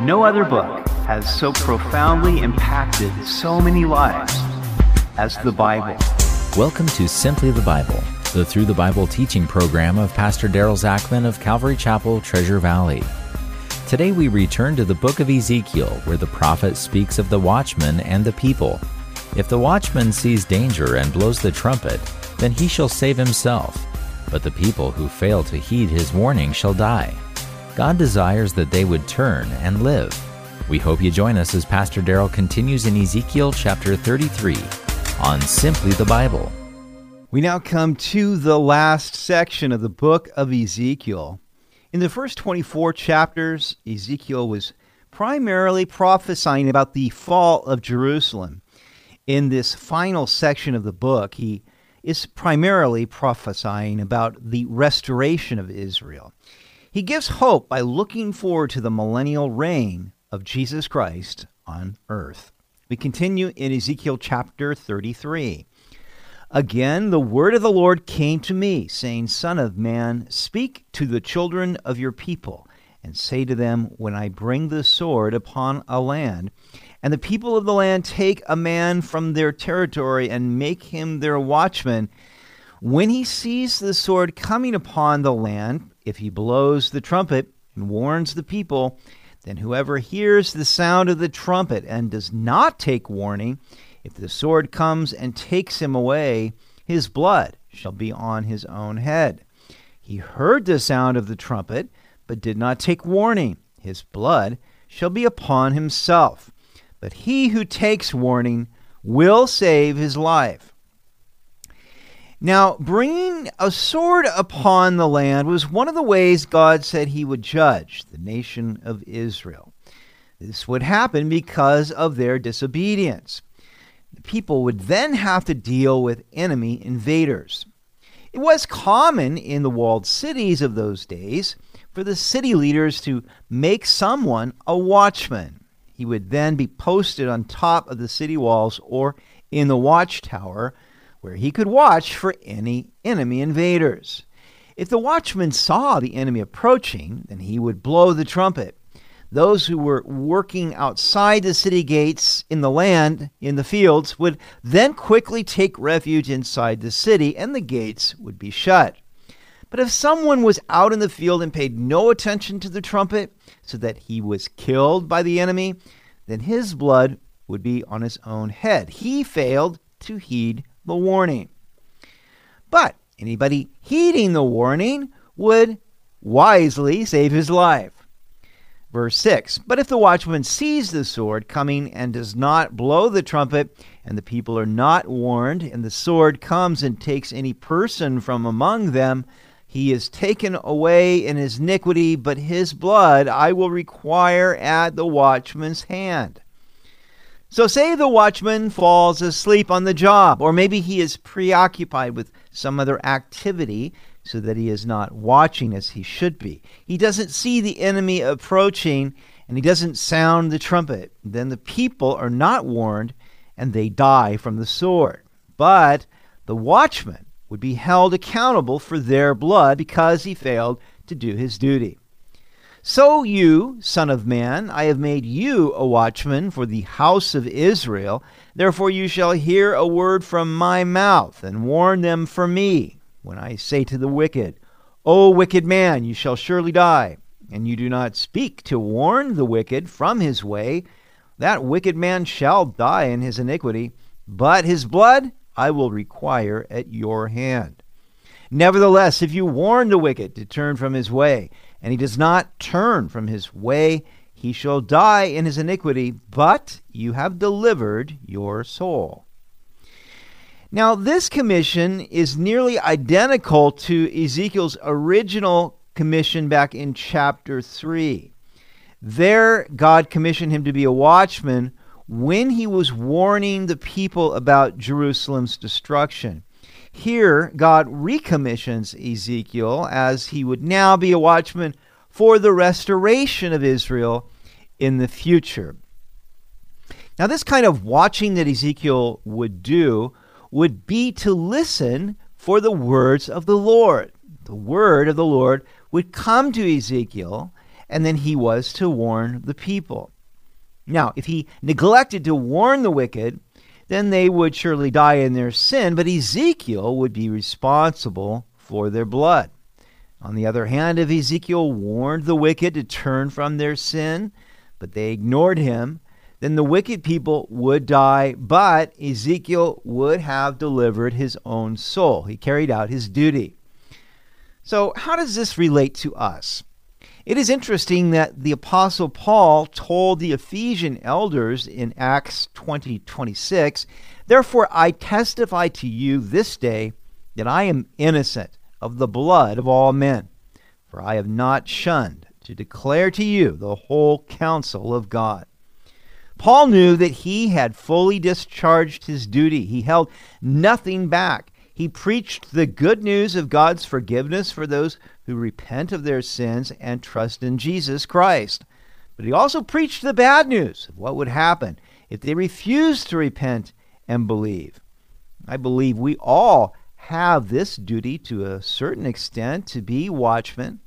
No other book has so profoundly impacted so many lives as the Bible. Welcome to Simply the Bible, the Through the Bible teaching program of Pastor Daryl Zachman of Calvary Chapel, Treasure Valley. Today we return to the book of Ezekiel, where the prophet speaks of the watchman and the people. If the watchman sees danger and blows the trumpet, then he shall save himself. But the people who fail to heed his warning shall die. God desires that they would turn and live. We hope you join us as Pastor Daryl continues in Ezekiel chapter 33 on Simply the Bible. We now come to the last section of the book of Ezekiel. In the first 24 chapters, Ezekiel was primarily prophesying about the fall of Jerusalem. In this final section of the book, he is primarily prophesying about the restoration of Israel. He gives hope by looking forward to the millennial reign of Jesus Christ on earth. We continue in Ezekiel chapter 33. Again, the word of the Lord came to me, saying, Son of man, speak to the children of your people, and say to them, When I bring the sword upon a land, and the people of the land take a man from their territory and make him their watchman, when he sees the sword coming upon the land, if he blows the trumpet and warns the people, then whoever hears the sound of the trumpet and does not take warning, if the sword comes and takes him away, his blood shall be on his own head. He heard the sound of the trumpet, but did not take warning. His blood shall be upon himself. But he who takes warning will save his life. Now, bringing a sword upon the land was one of the ways God said he would judge the nation of Israel. This would happen because of their disobedience. The people would then have to deal with enemy invaders. It was common in the walled cities of those days for the city leaders to make someone a watchman. He would then be posted on top of the city walls or in the watchtower where he could watch for any enemy invaders. If the watchman saw the enemy approaching, then he would blow the trumpet. Those who were working outside the city gates in the land, in the fields, would then quickly take refuge inside the city, and the gates would be shut. But if someone was out in the field and paid no attention to the trumpet, so that he was killed by the enemy, then his blood would be on his own head. He failed to heed the warning. But anybody heeding the warning would wisely save his life. Verse 6 But if the watchman sees the sword coming and does not blow the trumpet, and the people are not warned, and the sword comes and takes any person from among them, he is taken away in his iniquity, but his blood I will require at the watchman's hand. So, say the watchman falls asleep on the job, or maybe he is preoccupied with some other activity so that he is not watching as he should be. He doesn't see the enemy approaching and he doesn't sound the trumpet. Then the people are not warned and they die from the sword. But the watchman would be held accountable for their blood because he failed to do his duty. So you, Son of Man, I have made you a watchman for the house of Israel. Therefore you shall hear a word from my mouth, and warn them for me, when I say to the wicked, O wicked man, you shall surely die. And you do not speak to warn the wicked from his way, that wicked man shall die in his iniquity, but his blood I will require at your hand. Nevertheless, if you warn the wicked to turn from his way, and he does not turn from his way, he shall die in his iniquity, but you have delivered your soul. Now, this commission is nearly identical to Ezekiel's original commission back in chapter 3. There, God commissioned him to be a watchman when he was warning the people about Jerusalem's destruction. Here, God recommissions Ezekiel as he would now be a watchman for the restoration of Israel in the future. Now, this kind of watching that Ezekiel would do would be to listen for the words of the Lord. The word of the Lord would come to Ezekiel, and then he was to warn the people. Now, if he neglected to warn the wicked, then they would surely die in their sin, but Ezekiel would be responsible for their blood. On the other hand, if Ezekiel warned the wicked to turn from their sin, but they ignored him, then the wicked people would die, but Ezekiel would have delivered his own soul. He carried out his duty. So, how does this relate to us? It is interesting that the apostle Paul told the Ephesian elders in Acts 20 26, Therefore I testify to you this day that I am innocent of the blood of all men, for I have not shunned to declare to you the whole counsel of God. Paul knew that he had fully discharged his duty. He held nothing back. He preached the good news of God's forgiveness for those who repent of their sins and trust in Jesus Christ. But he also preached the bad news of what would happen if they refused to repent and believe. I believe we all have this duty to a certain extent to be watchmen.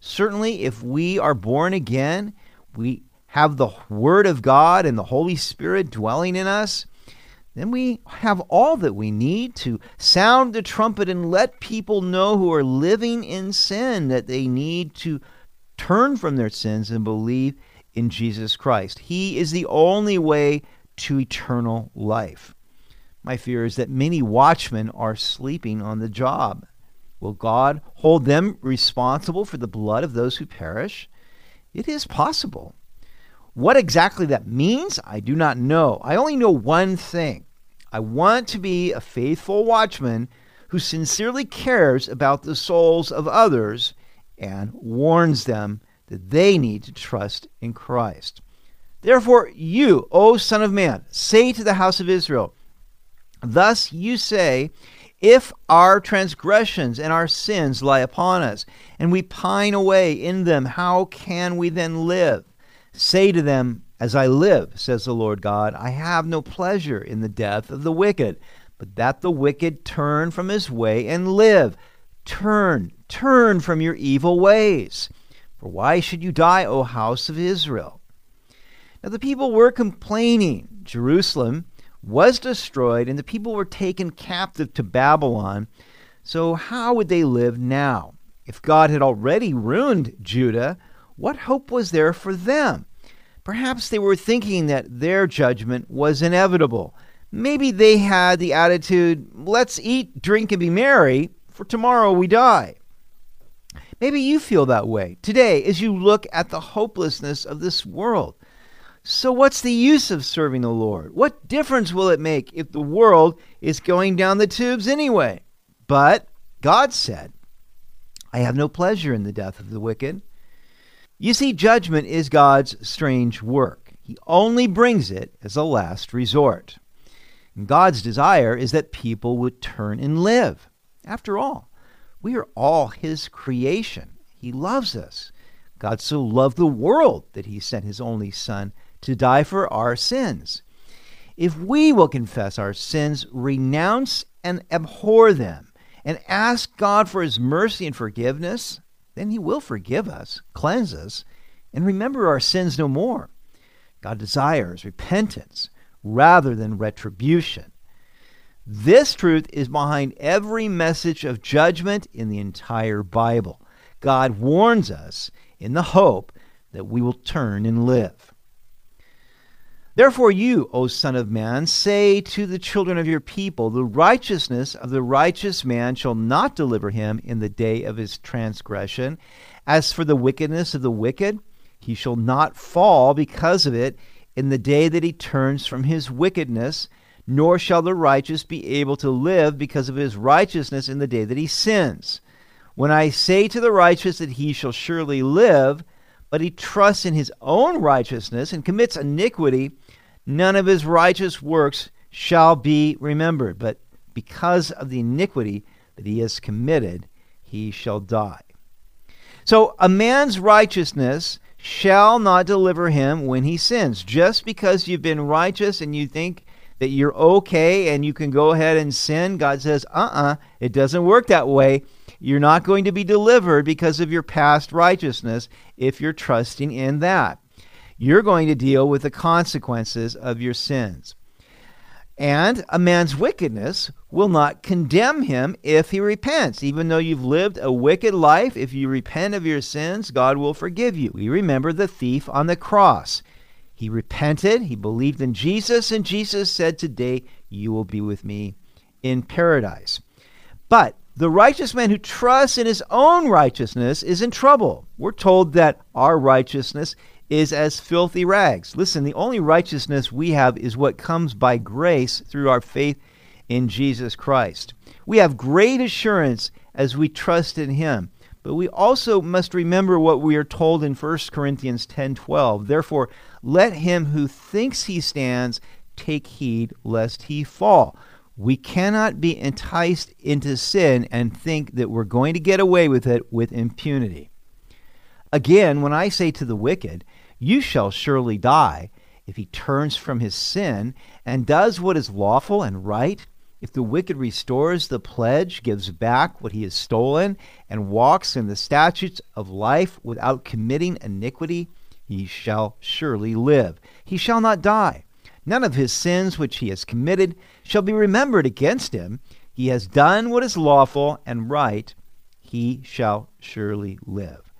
Certainly, if we are born again, we have the Word of God and the Holy Spirit dwelling in us then we have all that we need to sound the trumpet and let people know who are living in sin that they need to turn from their sins and believe in Jesus Christ. He is the only way to eternal life. My fear is that many watchmen are sleeping on the job. Will God hold them responsible for the blood of those who perish? It is possible. What exactly that means, I do not know. I only know one thing. I want to be a faithful watchman who sincerely cares about the souls of others and warns them that they need to trust in Christ. Therefore, you, O Son of Man, say to the house of Israel, Thus you say, If our transgressions and our sins lie upon us, and we pine away in them, how can we then live? Say to them, As I live, says the Lord God, I have no pleasure in the death of the wicked, but that the wicked turn from his way and live. Turn, turn from your evil ways. For why should you die, O house of Israel? Now the people were complaining. Jerusalem was destroyed, and the people were taken captive to Babylon. So, how would they live now? If God had already ruined Judah, what hope was there for them? Perhaps they were thinking that their judgment was inevitable. Maybe they had the attitude, let's eat, drink, and be merry, for tomorrow we die. Maybe you feel that way today as you look at the hopelessness of this world. So, what's the use of serving the Lord? What difference will it make if the world is going down the tubes anyway? But God said, I have no pleasure in the death of the wicked. You see, judgment is God's strange work. He only brings it as a last resort. And God's desire is that people would turn and live. After all, we are all His creation. He loves us. God so loved the world that He sent His only Son to die for our sins. If we will confess our sins, renounce and abhor them, and ask God for His mercy and forgiveness, then He will forgive us, cleanse us, and remember our sins no more. God desires repentance rather than retribution. This truth is behind every message of judgment in the entire Bible. God warns us in the hope that we will turn and live. Therefore, you, O Son of Man, say to the children of your people, The righteousness of the righteous man shall not deliver him in the day of his transgression. As for the wickedness of the wicked, he shall not fall because of it in the day that he turns from his wickedness, nor shall the righteous be able to live because of his righteousness in the day that he sins. When I say to the righteous that he shall surely live, but he trusts in his own righteousness and commits iniquity, none of his righteous works shall be remembered, but because of the iniquity that he has committed, he shall die. So a man's righteousness shall not deliver him when he sins. Just because you've been righteous and you think that you're okay and you can go ahead and sin, God says, uh uh-uh, uh, it doesn't work that way. You're not going to be delivered because of your past righteousness if you're trusting in that. You're going to deal with the consequences of your sins. And a man's wickedness will not condemn him if he repents. Even though you've lived a wicked life, if you repent of your sins, God will forgive you. We remember the thief on the cross. He repented, he believed in Jesus, and Jesus said, Today you will be with me in paradise. But the righteous man who trusts in his own righteousness is in trouble. We're told that our righteousness is as filthy rags. Listen, the only righteousness we have is what comes by grace through our faith in Jesus Christ. We have great assurance as we trust in him. But we also must remember what we are told in 1 Corinthians 10:12. Therefore, let him who thinks he stands take heed lest he fall. We cannot be enticed into sin and think that we're going to get away with it with impunity. Again, when I say to the wicked, You shall surely die, if he turns from his sin and does what is lawful and right, if the wicked restores the pledge, gives back what he has stolen, and walks in the statutes of life without committing iniquity, he shall surely live. He shall not die. None of his sins which he has committed shall be remembered against him. He has done what is lawful and right. He shall surely live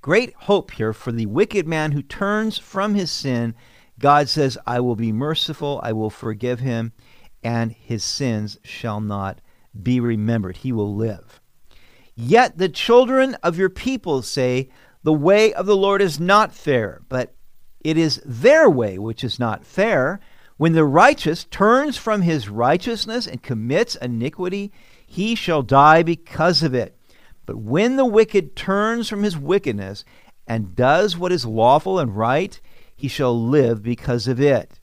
great hope here for the wicked man who turns from his sin. God says, I will be merciful, I will forgive him, and his sins shall not be remembered. He will live. Yet the children of your people say, The way of the Lord is not fair, but it is their way which is not fair. When the righteous turns from his righteousness and commits iniquity, he shall die because of it. But when the wicked turns from his wickedness and does what is lawful and right, he shall live because of it.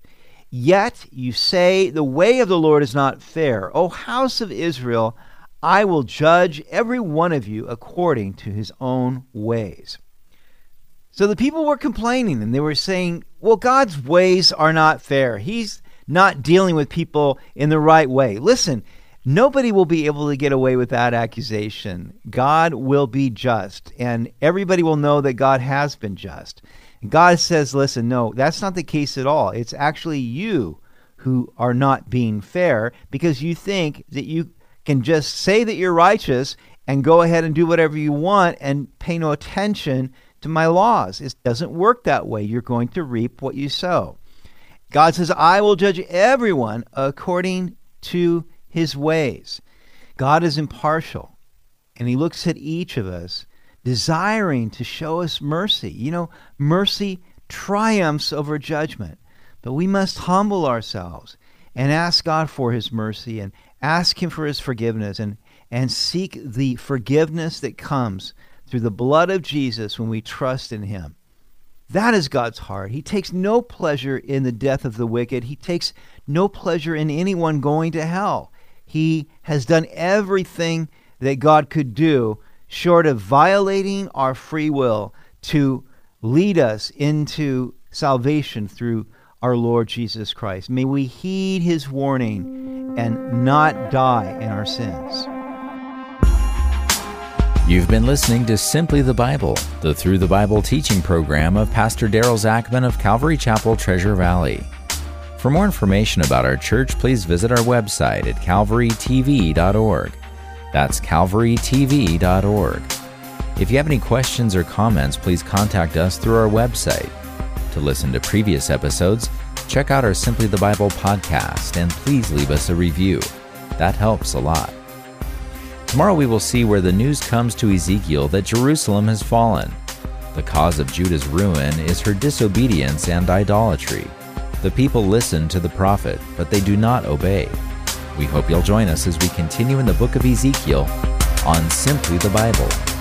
Yet you say, The way of the Lord is not fair. O house of Israel, I will judge every one of you according to his own ways. So the people were complaining and they were saying, Well, God's ways are not fair. He's not dealing with people in the right way. Listen, Nobody will be able to get away with that accusation. God will be just, and everybody will know that God has been just. God says, listen, no, that's not the case at all. It's actually you who are not being fair because you think that you can just say that you're righteous and go ahead and do whatever you want and pay no attention to my laws. It doesn't work that way. You're going to reap what you sow. God says, I will judge everyone according to his ways. God is impartial, and he looks at each of us desiring to show us mercy. You know, mercy triumphs over judgment, but we must humble ourselves and ask God for his mercy and ask him for his forgiveness and, and seek the forgiveness that comes through the blood of Jesus when we trust in him. That is God's heart. He takes no pleasure in the death of the wicked. He takes no pleasure in anyone going to hell. He has done everything that God could do, short of violating our free will, to lead us into salvation through our Lord Jesus Christ. May we heed his warning and not die in our sins. You've been listening to Simply the Bible, the Through the Bible teaching program of Pastor Daryl Zachman of Calvary Chapel, Treasure Valley. For more information about our church, please visit our website at calvarytv.org. That's calvarytv.org. If you have any questions or comments, please contact us through our website. To listen to previous episodes, check out our Simply the Bible podcast and please leave us a review. That helps a lot. Tomorrow we will see where the news comes to Ezekiel that Jerusalem has fallen. The cause of Judah's ruin is her disobedience and idolatry. The people listen to the prophet, but they do not obey. We hope you'll join us as we continue in the book of Ezekiel on Simply the Bible.